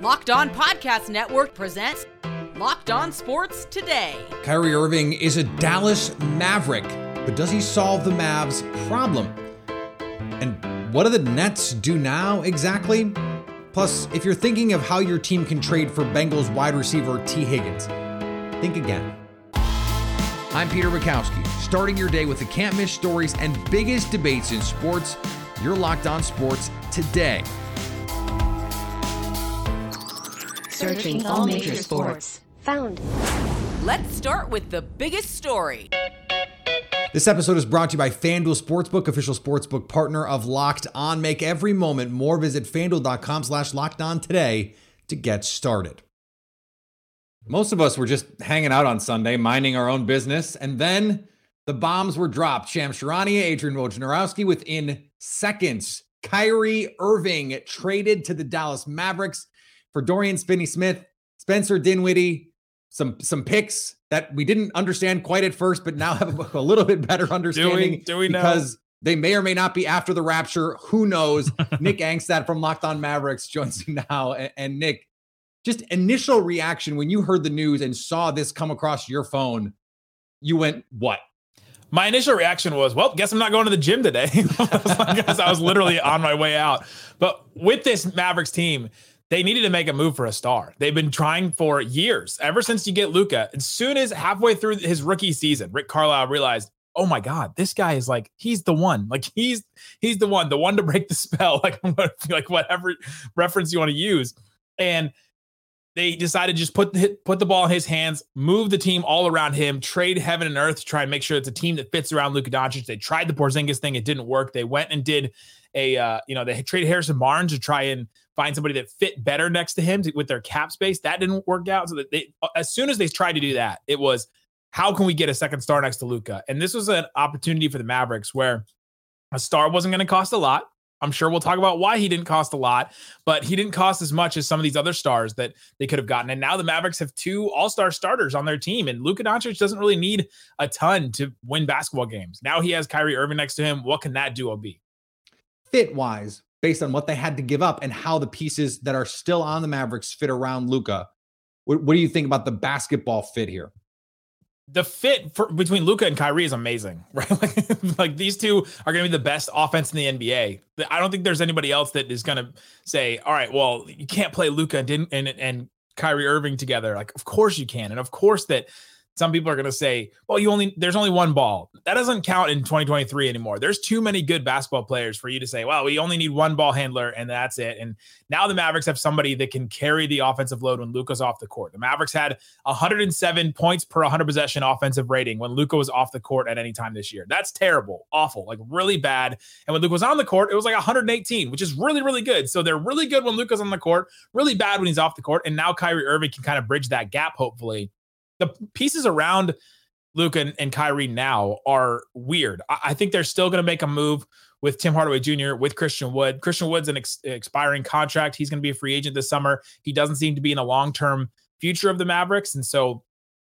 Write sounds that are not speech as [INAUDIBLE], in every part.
Locked On Podcast Network presents Locked On Sports Today. Kyrie Irving is a Dallas Maverick, but does he solve the Mavs' problem? And what do the Nets do now exactly? Plus, if you're thinking of how your team can trade for Bengals wide receiver Tee Higgins, think again. I'm Peter Bukowski, starting your day with the can't miss stories and biggest debates in sports. You're locked on sports today. Searching all major sports. Found. Let's start with the biggest story. This episode is brought to you by FanDuel Sportsbook, official sportsbook partner of Locked On. Make every moment more. Visit fanduel.com slash locked on today to get started. Most of us were just hanging out on Sunday, minding our own business, and then the bombs were dropped. Shams Charania, Adrian Wojnarowski, within seconds. Kyrie Irving traded to the Dallas Mavericks for Dorian Finney Smith, Spencer Dinwiddie, some some picks that we didn't understand quite at first, but now have a, little bit better understanding. Do we, do we because they may or may not be after the rapture. Who knows? [LAUGHS] Nick Angstadt from Locked On Mavericks joins me now. And, and Nick, just initial reaction when you heard the news and saw this come across your phone, you went, what? My initial reaction was, well, guess I'm not going to the gym today. [LAUGHS] Because I was literally on my way out. But with this Mavericks team, they needed to make a move for a star. They've been trying for years, ever since you get Luka. As soon as halfway through his rookie season, Rick Carlisle realized, oh my God, this guy is like, he's the one. Like he's he's the one, the one to break the spell. [LAUGHS] Like, [LAUGHS] like whatever reference you want to use. And they decided to just put the, put the ball in his hands, move the team all around him, trade heaven and earth to try and make sure it's a team that fits around Luka Doncic. They tried the Porzingis thing, it didn't work. They went and did a uh, you know they traded Harrison Barnes to try and find somebody that fit better next to him to, with their cap space. That didn't work out. So that they as soon as they tried to do that, it was how can we get a second star next to Luka? And this was an opportunity for the Mavericks where a star wasn't going to cost a lot. I'm sure we'll talk about why he didn't cost a lot, but he didn't cost as much as some of these other stars that they could have gotten. And now the Mavericks have two all-star starters on their team, and Luka Doncic doesn't really need a ton to win basketball games. Now he has Kyrie Irving next to him. What can that duo be? Fit wise, based on what they had to give up and how the pieces that are still on the Mavericks fit around Luka. What, what do you think about the basketball fit here? The fit for, between Luka and Kyrie is amazing, [LAUGHS] right? Like, like these two are going to be the best offense in the NBA. I don't think there's anybody else that is going to say, "All right, well, you can't play Luka and, and and Kyrie Irving together." Like, of course you can, and of course that some people are going to say, well, you only there's only one ball. That doesn't count in 2023 anymore. There's too many good basketball players for you to say, well, we only need one ball handler and that's it. And now the Mavericks have somebody that can carry the offensive load when Luka's off the court. The Mavericks had 107 points per 100 possession offensive rating when Luka was off the court at any time this year. That's terrible, awful, like really bad. And when Luka was on the court, it was like 118, which is really, really good. So they're really good when Luka's on the court, really bad when he's off the court. And now Kyrie Irving can kind of bridge that gap, hopefully the pieces around Luke and, and Kyrie now are weird. I, I think they're still going to make a move with Tim Hardaway Jr., with Christian Wood. Christian Wood's an ex- expiring contract. He's going to be a free agent this summer. He doesn't seem to be in a long term future of the Mavericks. And so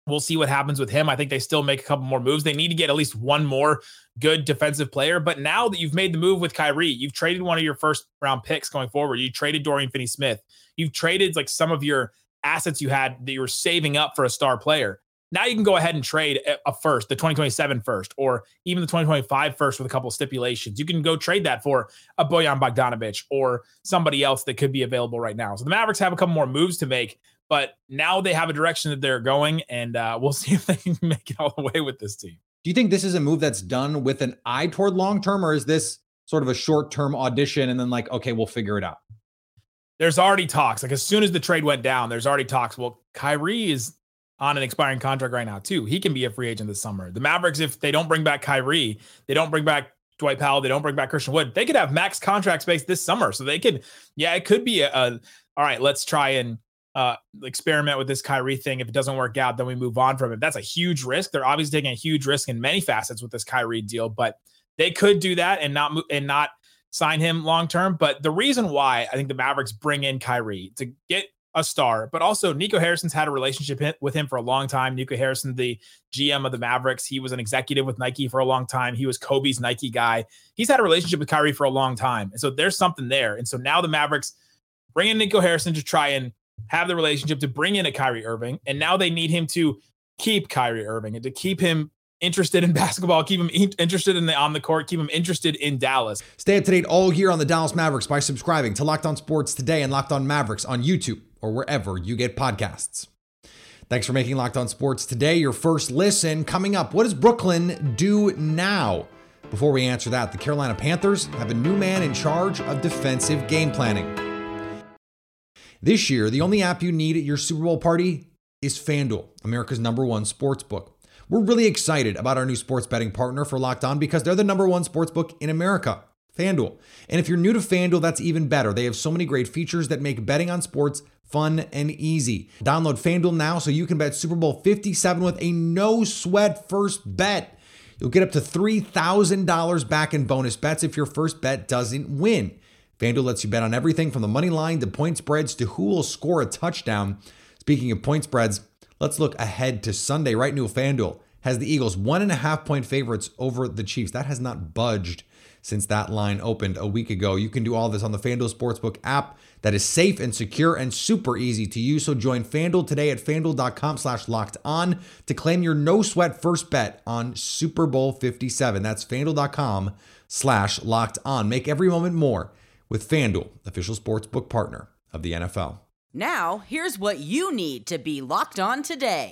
we'll see what happens with him. I think they still make a couple more moves. They need to get at least one more good defensive player. But now that you've made the move with Kyrie, you've traded one of your first round picks going forward. You traded Dorian Finney Smith. You've traded like some of your assets you had that you were saving up for a star player. Now you can go ahead and trade a first, the 2027 first, or even the 2025 first with a couple of stipulations. You can go trade that for a Bojan Bogdanovic or somebody else that could be available right now. So the Mavericks have a couple more moves to make, but now they have a direction that they're going, and uh, we'll [LAUGHS] see if they can make it all the way with this team. Do you think this is a move that's done with an eye toward long term, or is this sort of a short term audition and then like, okay, we'll figure it out? There's already talks. Like as soon as the trade went down, there's already talks. Well, Kyrie is on an expiring contract right now too. He can be a free agent this summer. The Mavericks, if they don't bring back Kyrie, they don't bring back Dwight Powell, they don't bring back Christian Wood, they could have max contract space this summer. So they could, yeah, it could be a, a all right, let's try and uh, experiment with this Kyrie thing. If it doesn't work out, then we move on from it. That's a huge risk. They're obviously taking a huge risk in many facets with this Kyrie deal, but they could do that and not and not sign him long term. But the reason why I think the Mavericks bring in Kyrie to get a star, but also Nico Harrison's had a relationship with him for a long time. Nico Harrison, the GM of the Mavericks, he was an executive with Nike for a long time. He was Kobe's Nike guy. He's had a relationship with Kyrie for a long time. And so there's something there. And so now the Mavericks bring in Nico Harrison to try and have the relationship to bring in a Kyrie Irving, and now they need him to keep Kyrie Irving and to keep him interested in [LAUGHS] basketball, keep him interested in the on the court, keep him interested in Dallas. Stay up to date all year on the Dallas Mavericks by subscribing to Locked On Sports today and Locked On Mavericks on YouTube or wherever you get podcasts. Thanks for making Locked On Sports today your first listen. Coming up, what does Brooklyn do now? Before we answer that, the Carolina Panthers have a new man in charge of defensive game planning. This year, the only app you need at your Super Bowl party is FanDuel, America's number one sports book. We're really excited about our new sports betting partner for Locked On because they're the number one sports book in America, FanDuel. And if you're new to FanDuel, that's even better. They have so many great features that make betting on sports fun and easy. Download FanDuel now so you can bet Super Bowl 57 with a no sweat first bet. You'll get up to $3,000 back in bonus bets if your first bet doesn't win. FanDuel lets you bet on everything from the money line to point spreads to who will score a touchdown. Speaking of point spreads, let's look ahead to Sunday. Right now, FanDuel has the Eagles one and a half point favorites over the Chiefs. That has not budged since that line opened a week ago. You can do all this on the FanDuel Sportsbook app that is safe and secure and super easy to use. So join FanDuel today at fanduel.com slash locked on to claim your no sweat first bet on Super Bowl 57. That's fanduel.com slash locked on. Make every moment more with FanDuel, official sportsbook partner of the NFL. Now, here's what you need to be locked on today.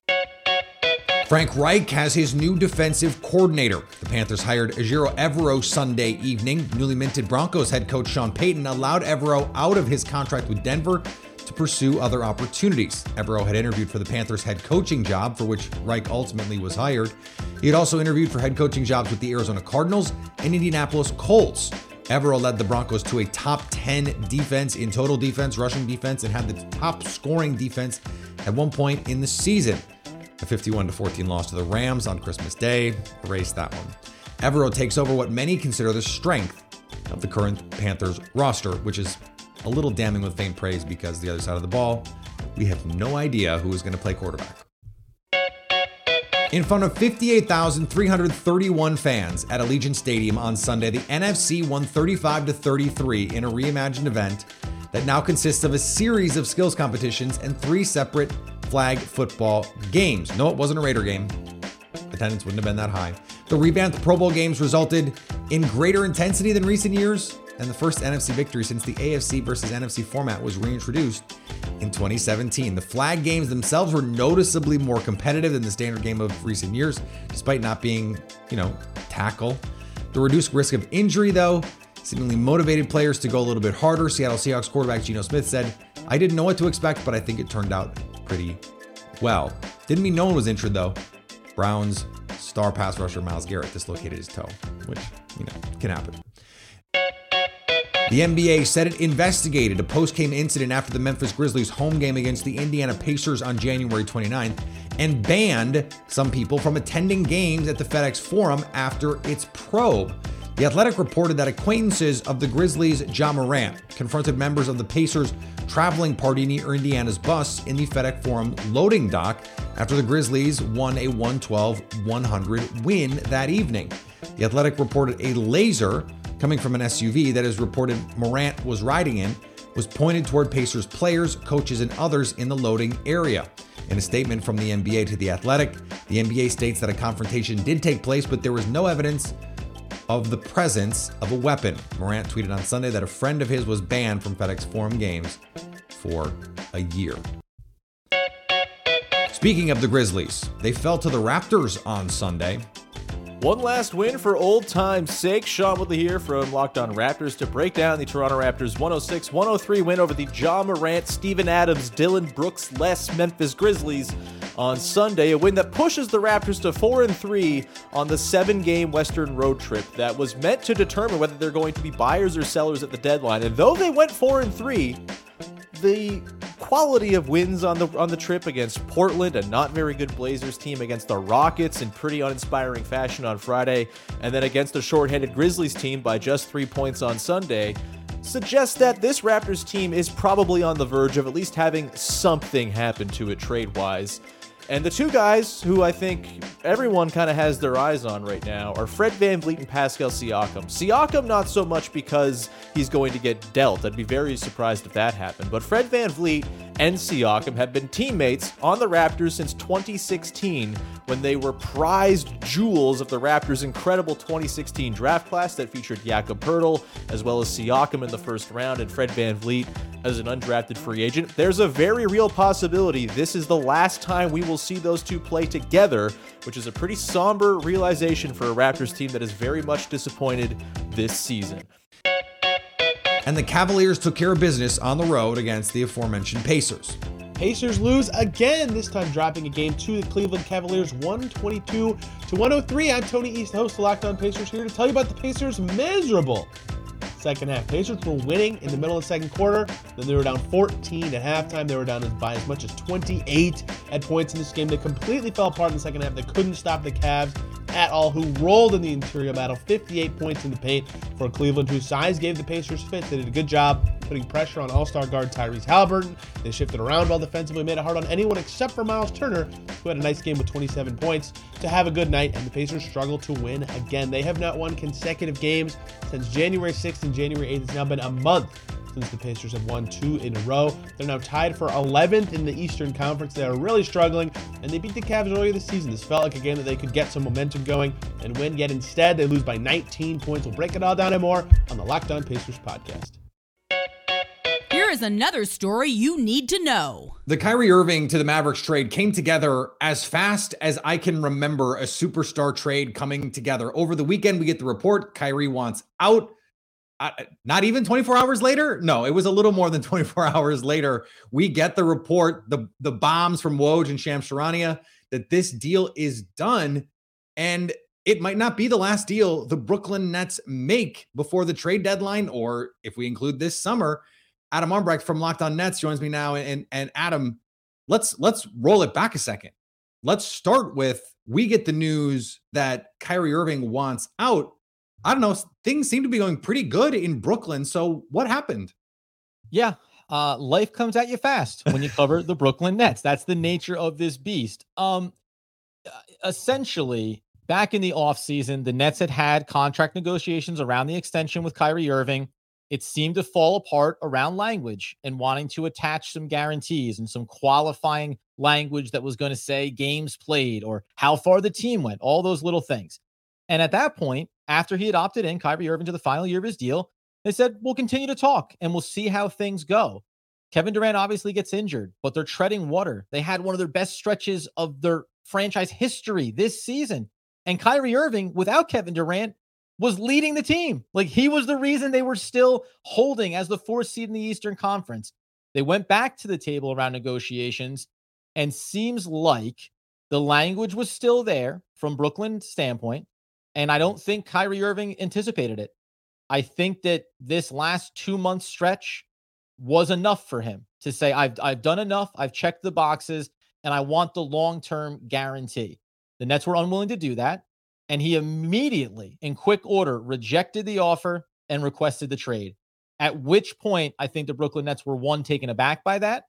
Frank Reich has his new defensive coordinator. The Panthers hired Ejiro Evero Sunday evening. Newly minted Broncos head coach Sean Payton allowed Evero out of his contract with Denver to pursue other opportunities. Evero had interviewed for the Panthers head coaching job, for which Reich ultimately was hired. He had also interviewed for head coaching jobs with the Arizona Cardinals and Indianapolis Colts. Evero led the Broncos to a top 10 defense in total defense, rushing defense, and had the top scoring defense at one point in the season. A 51 14 loss to the Rams on Christmas Day erased that one. Evero takes over what many consider the strength of the current Panthers roster, which is a little damning with faint praise because the other side of the ball, we have no idea who is going to play quarterback. In front of 58,331 fans at Allegiant Stadium on Sunday, the NFC won 35 to 33 in a reimagined event that now consists of a series of skills competitions and three separate flag football games. No, it wasn't a Raider game. Attendance wouldn't have been that high. The revamped Pro Bowl games resulted in greater intensity than recent years, and the first NFC victory since the AFC versus NFC format was reintroduced in 2017. The flag games themselves were noticeably more competitive than the standard game of recent years, despite not being, you know, tackle. The reduced risk of injury, though, seemingly motivated players to go a little bit harder. Seattle Seahawks quarterback Geno Smith said, I didn't know what to expect, but I think it turned out pretty well. Didn't mean no one was injured though. Browns star pass rusher Myles Garrett dislocated his toe, which, you know, can happen. The NBA said it investigated a post-game incident after the Memphis Grizzlies home game against the Indiana Pacers on January 29th and banned some people from attending games at the FedEx Forum after its probe. The Athletic reported that acquaintances of the Grizzlies' Ja Morant confronted members of the Pacers' traveling party near Indiana's bus in the FedEx Forum loading dock after the Grizzlies won a 112 100 win that evening. The Athletic reported a laser coming from an SUV that is reported Morant was riding in was pointed toward Pacers players, coaches, and others in the loading area. In a statement from the NBA to The Athletic, the NBA states that a confrontation did take place, but there was no evidence of the presence of a weapon. Morant tweeted on Sunday that a friend of his was banned from FedEx Forum games for a year. Speaking of the Grizzlies, they fell to the Raptors on Sunday. One last win for old time's sake. Sean Woodley here from Locked On Raptors to break down the Toronto Raptors 106 103 win over the Ja Morant, Steven Adams, Dillon Brooks less Memphis Grizzlies on Sunday. A win that pushes the Raptors to 4 and 3 on the seven game Western road trip that was meant to determine whether they're going to be buyers or sellers at the deadline. And though they went 4 and 3, the quality of wins on the on the trip against Portland, a not very good Blazers team, against the Rockets in pretty uninspiring fashion on Friday, and then against a short-handed Grizzlies team by just three points on Sunday, suggests that this Raptors team is probably on the verge of at least having something happen to it trade-wise. And the two guys who I think everyone kind of has their eyes on right now are Fred Van VanVleet and Pascal Siakam. Siakam, not so much because he's going to get dealt. I'd be very surprised if that happened. But Fred Van VanVleet and Siakam have been teammates on the Raptors since 2016 when they were prized jewels of the Raptors' incredible 2016 draft class that featured Jakob Poeltl as well as Siakam in the first round and Fred Van VanVleet as an undrafted free agent. There's a very real possibility this is the last time we will see those two play together, which is a pretty somber realization for a Raptors team that is very much disappointed this season. And the Cavaliers took care of business on the road against the aforementioned Pacers. Pacers lose again, this time dropping a game to the Cleveland Cavaliers 122 to 103. I'm Tony East, host of Locked On Pacers, here to tell you about the Pacers' miserable second half. Pacers were winning in the middle of the second quarter. Then they were down 14 at halftime. They were down by as much as 28 at points in this game. They completely fell apart in the second half. They couldn't stop the Cavs at all, who rolled in the interior battle. 58 points in the paint for Cleveland, whose size gave the Pacers fits. They did a good job putting pressure on all-star guard Tyrese Haliburton. They shifted around well defensively, made it hard on anyone except for Myles Turner, who had a nice game with 27 points to have a good night. And the Pacers struggled to win again. They have not won consecutive games since January 6th and January 8th. It's now been a month since the Pacers have won two in a row. They're now tied for 11th in the Eastern Conference. They are really struggling, and they beat the Cavs earlier this season. This felt like a game that they could get some momentum going and win, yet instead they lose by 19 points. We'll break it all down and more on the Locked On Pacers podcast. Here is another story you need to know. The Kyrie Irving to the Mavericks trade came together as fast as I can remember a superstar trade coming together. Over the weekend, we get the report Kyrie wants out not even 24 hours later? No it was a little more than [LAUGHS] 24 hours later. We get the report the the bombs from woj and shams charania that this deal is done and it might not be the last deal the brooklyn nets make before the trade deadline or if we include this summer adam armbrecht from locked on nets joins me now and and adam let's let's roll it back a second. Let's start with we get the news that kyrie irving wants out I don't know, things seem to be going pretty good in Brooklyn. So what happened? Yeah, uh, life comes at you fast when you cover the Brooklyn Nets. That's the [LAUGHS] nature of this beast. Um, uh, essentially, back in the offseason, the Nets had had contract negotiations around the extension with Kyrie Irving. It seemed to fall apart around language and wanting to attach some guarantees and some qualifying language that was going to say games played or how far the team went, all those little things. And at that point, after he had opted in, Kyrie Irving to the final year of his deal, they said, we'll continue to talk and we'll see how things go. Kevin Durant obviously gets injured, but they're treading water. They had one of their best stretches of their franchise history this season. And Kyrie Irving, without Kevin Durant, was leading the team. Like he was the reason they were still holding as the fourth seed in the Eastern Conference. They went back to the table around negotiations, and seems like the language was still there from Brooklyn's standpoint. And I don't think Kyrie Irving anticipated it. I think that this last two month stretch was enough for him to say, I've, I've done enough. I've checked the boxes and I want the long term guarantee. The Nets were unwilling to do that. And he immediately, in quick order, rejected the offer and requested the trade. At which point, I think the Brooklyn Nets were one, taken aback by that,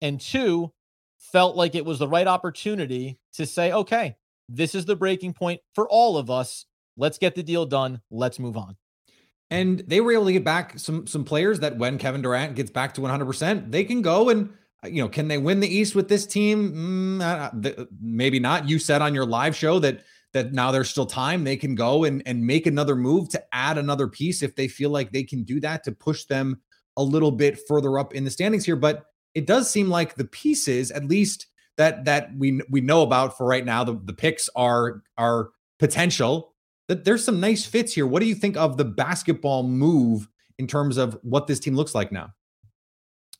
and two, felt like it was the right opportunity to say, okay, this is the breaking point for all of us. Let's get the deal done. Let's move on. And they were able to get back some some players that when Kevin Durant gets back to 100%, they can go and uh, you know, can they win the East with this team? Mm, maybe not. You said on your live show that that now there's still time. They can go and and make another move to add another piece if they feel like they can do that to push them a little bit further up in the standings here. But it does seem like the pieces, at least that that we we know about for right now. The the picks are are potential. That there's some nice fits here. What do you think of the basketball move in terms of what this team looks like now?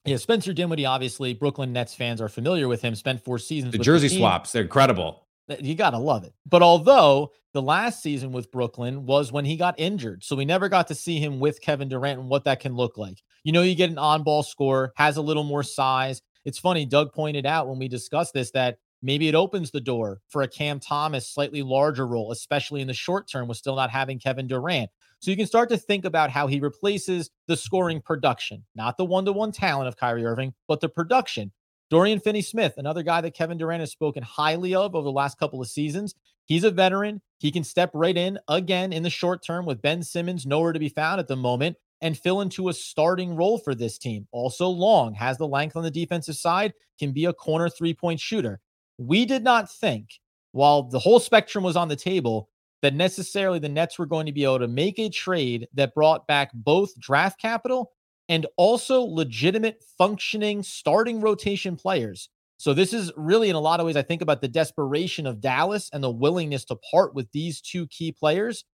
Yeah, Spencer Dinwiddie, obviously, Brooklyn Nets fans are familiar with him. Spent four seasons. The jersey the swaps, they're incredible. You gotta love it. But although the last season with Brooklyn was when he got injured, so we never got to see him with Kevin Durant and what that can look like. You know, you get an on-ball score, has a little more size, it's funny, Doug pointed out when we discussed this that maybe it opens the door for a Cam Thomas slightly larger role, especially in the short term with still not having Kevin Durant. So you can start to think about how he replaces the scoring production, not the one to one talent of Kyrie Irving, but the production. Dorian Finney Smith, another guy that Kevin Durant has spoken highly of over the last couple of seasons. He's a veteran. He can step right in again in the short term with Ben Simmons nowhere to be found at the moment and fill into a starting role for this team. Also, long has the length on the defensive side, can be a corner three point shooter. We did not think, while the whole spectrum was on the table, that necessarily the Nets were going to be able to make a trade that brought back both draft capital and also legitimate functioning starting rotation players. So this is really in a lot of ways I think about the desperation of Dallas and the willingness to part with these two key players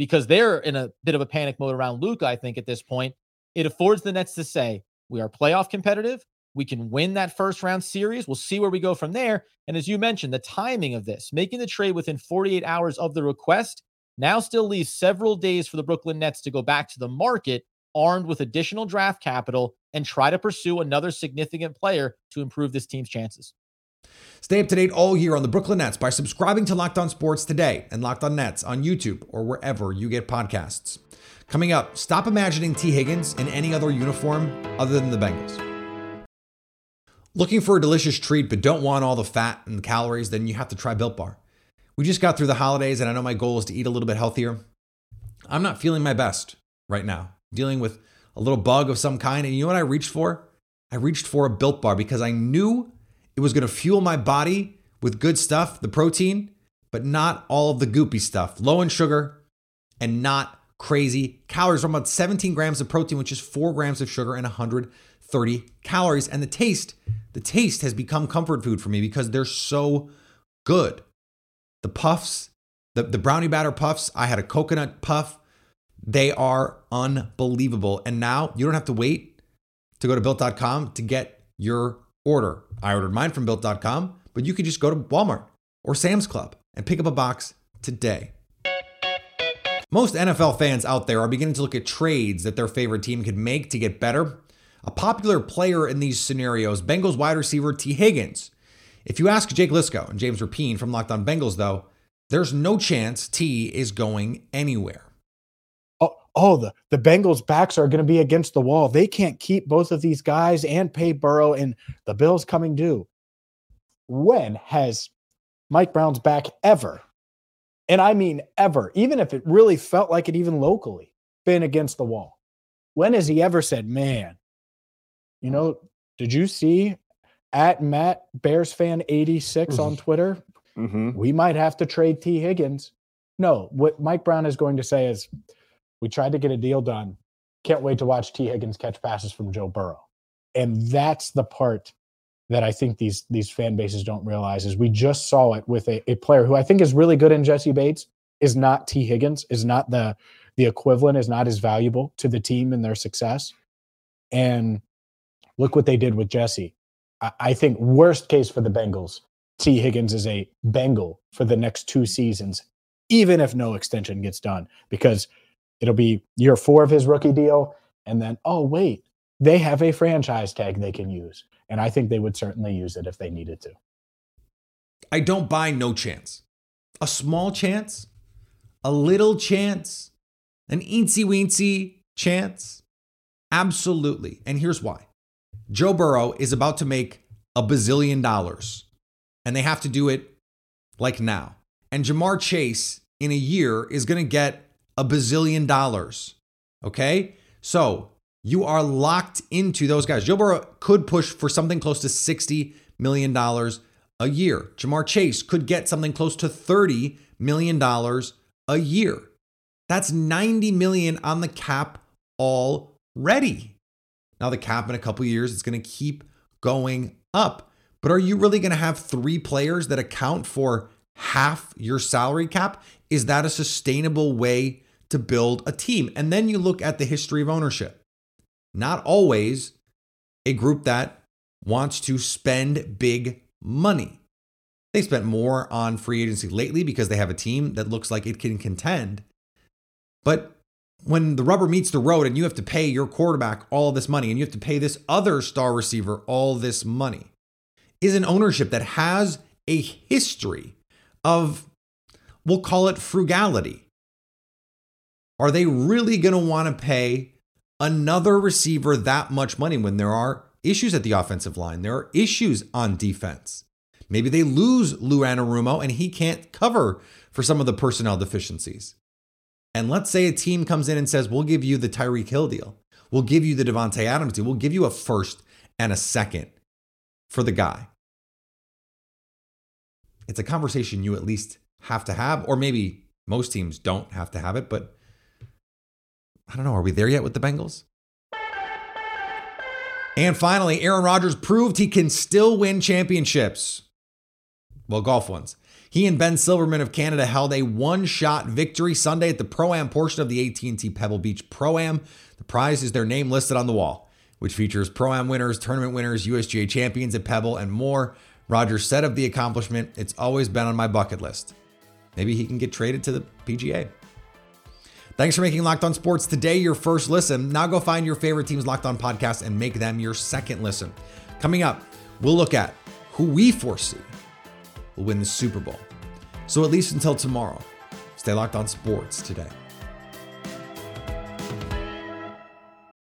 because they're in a bit of a panic mode around Luka I think at this point. It affords the Nets to say, we are playoff competitive. We can win that first round series. We'll see where we go from there. And as you mentioned, the timing of this, making the trade within 48 hours of the request, now still leaves several days for the Brooklyn Nets to go back to the market armed with additional draft capital and try to pursue another significant player to improve this team's chances. Stay up to date all year on the Brooklyn Nets by subscribing to Locked On Sports today and Locked On Nets on YouTube or wherever you get podcasts. Coming up, stop imagining Tee Higgins in any other uniform other than the Bengals. Looking for a delicious treat but don't want all the fat and the calories, then you have to try Built Bar. We just got through the holidays and I know my goal is to eat a little bit healthier. I'm not feeling my best right now dealing with a little bug of some kind. And you know what I reached for? I reached for a built bar because I knew it was going to fuel my body with good stuff, the protein, but not all of the goopy stuff, low in sugar and not crazy calories. From about 17 grams of protein, which is four grams of sugar and 130 calories. And the taste, the taste has become comfort food for me because they're so good. The puffs, the, the brownie batter puffs, I had a coconut puff they are unbelievable. And now you don't have to wait to go to built.com to get your order. I ordered mine from built.com, but you could just go to Walmart or Sam's Club and pick up a box today. Most NFL fans out there are beginning to look at trades that their favorite team could make to get better. A popular player in these scenarios, Bengals wide receiver Tee Higgins. If you ask Jake Liscow and James Rapien from Locked On Bengals, though, there's no chance Tee is going anywhere oh, the, the Bengals' backs are going to be against the wall. They can't keep both of these guys and pay Burrow, and the Bills coming due. When has Mike Brown's back ever, and I mean ever, even if it really felt like it, even locally, been against the wall? When has he ever said, man, you know, did you see at Matt Bears fan 86 on Twitter? Mm-hmm. We might have to trade Tee Higgins. No, what Mike Brown is going to say is, we tried to get a deal done. Can't wait to watch Tee Higgins catch passes from Joe Burrow. And that's the part that I think these these fan bases don't realize is we just saw it with a, a player who I think is really good in Jessie Bates, is not Tee Higgins, is not the the equivalent, is not as valuable to the team and their success. And look what they did with Jessie. I, I think worst case for the Bengals, Tee Higgins is a Bengal for the next two seasons, even if no extension gets done, because It'll be year four of his rookie deal. And then, oh, wait, they have a franchise tag they can use. And I think they would certainly use it if they needed to. I don't buy no chance. A small chance, a little chance, an eensy weensy chance. Absolutely. And here's why Joe Burrow is about to make a bazillion dollars, and they have to do it like now. And Ja'Marr Chase in a year is going to get a bazillion dollars. Okay? So you are locked into those guys. Joe Burrow could push for something close to $60 million a year. Ja'Marr Chase could get something close to $30 million a year. That's 90 million on the cap already. Now the cap in a couple years it's going to keep going up. But are you really going to have three players that account for half your salary cap? Is that a sustainable way to build a team? And then you look at the history of ownership. Not always a group that wants to spend big money. They spent more on free agency lately because they have a team that looks like it can contend. But when the rubber meets the road and you have to pay your quarterback all this money and you have to pay this other star receiver all this money, is an ownership that has a history of, we'll call it frugality. Are they really going to want to pay another receiver that much money when there are issues at the offensive line. There are issues on defense. Maybe they lose Lou Anarumo and he can't cover for some of the personnel deficiencies. And let's say a team comes in and says, We'll give you the Tyreek Hill deal. We'll give you the Davante Adams deal. We'll give you a first and a second for the guy. It's a conversation you at least have to have, or maybe most teams don't have to have it, but I don't know. Are we there yet with the Bengals? And finally, Aaron Rodgers proved he can still win championships. Well, golf ones. He and Ben Silverman of Canada held a one-shot victory Sunday at the Pro-Am portion of the AT&T Pebble Beach Pro-Am. The prize is their name listed on the wall, which features Pro-Am winners, tournament winners, USGA champions at Pebble, and more. Rodgers said of the accomplishment, it's always been on my bucket list. Maybe he can get traded to the PGA. Thanks for making Locked On Sports today your first listen. Now go find your favorite team's Locked On podcast and make them your second listen. Coming up, we'll look at who we foresee will win the Super Bowl. So at least until tomorrow, stay locked on sports today.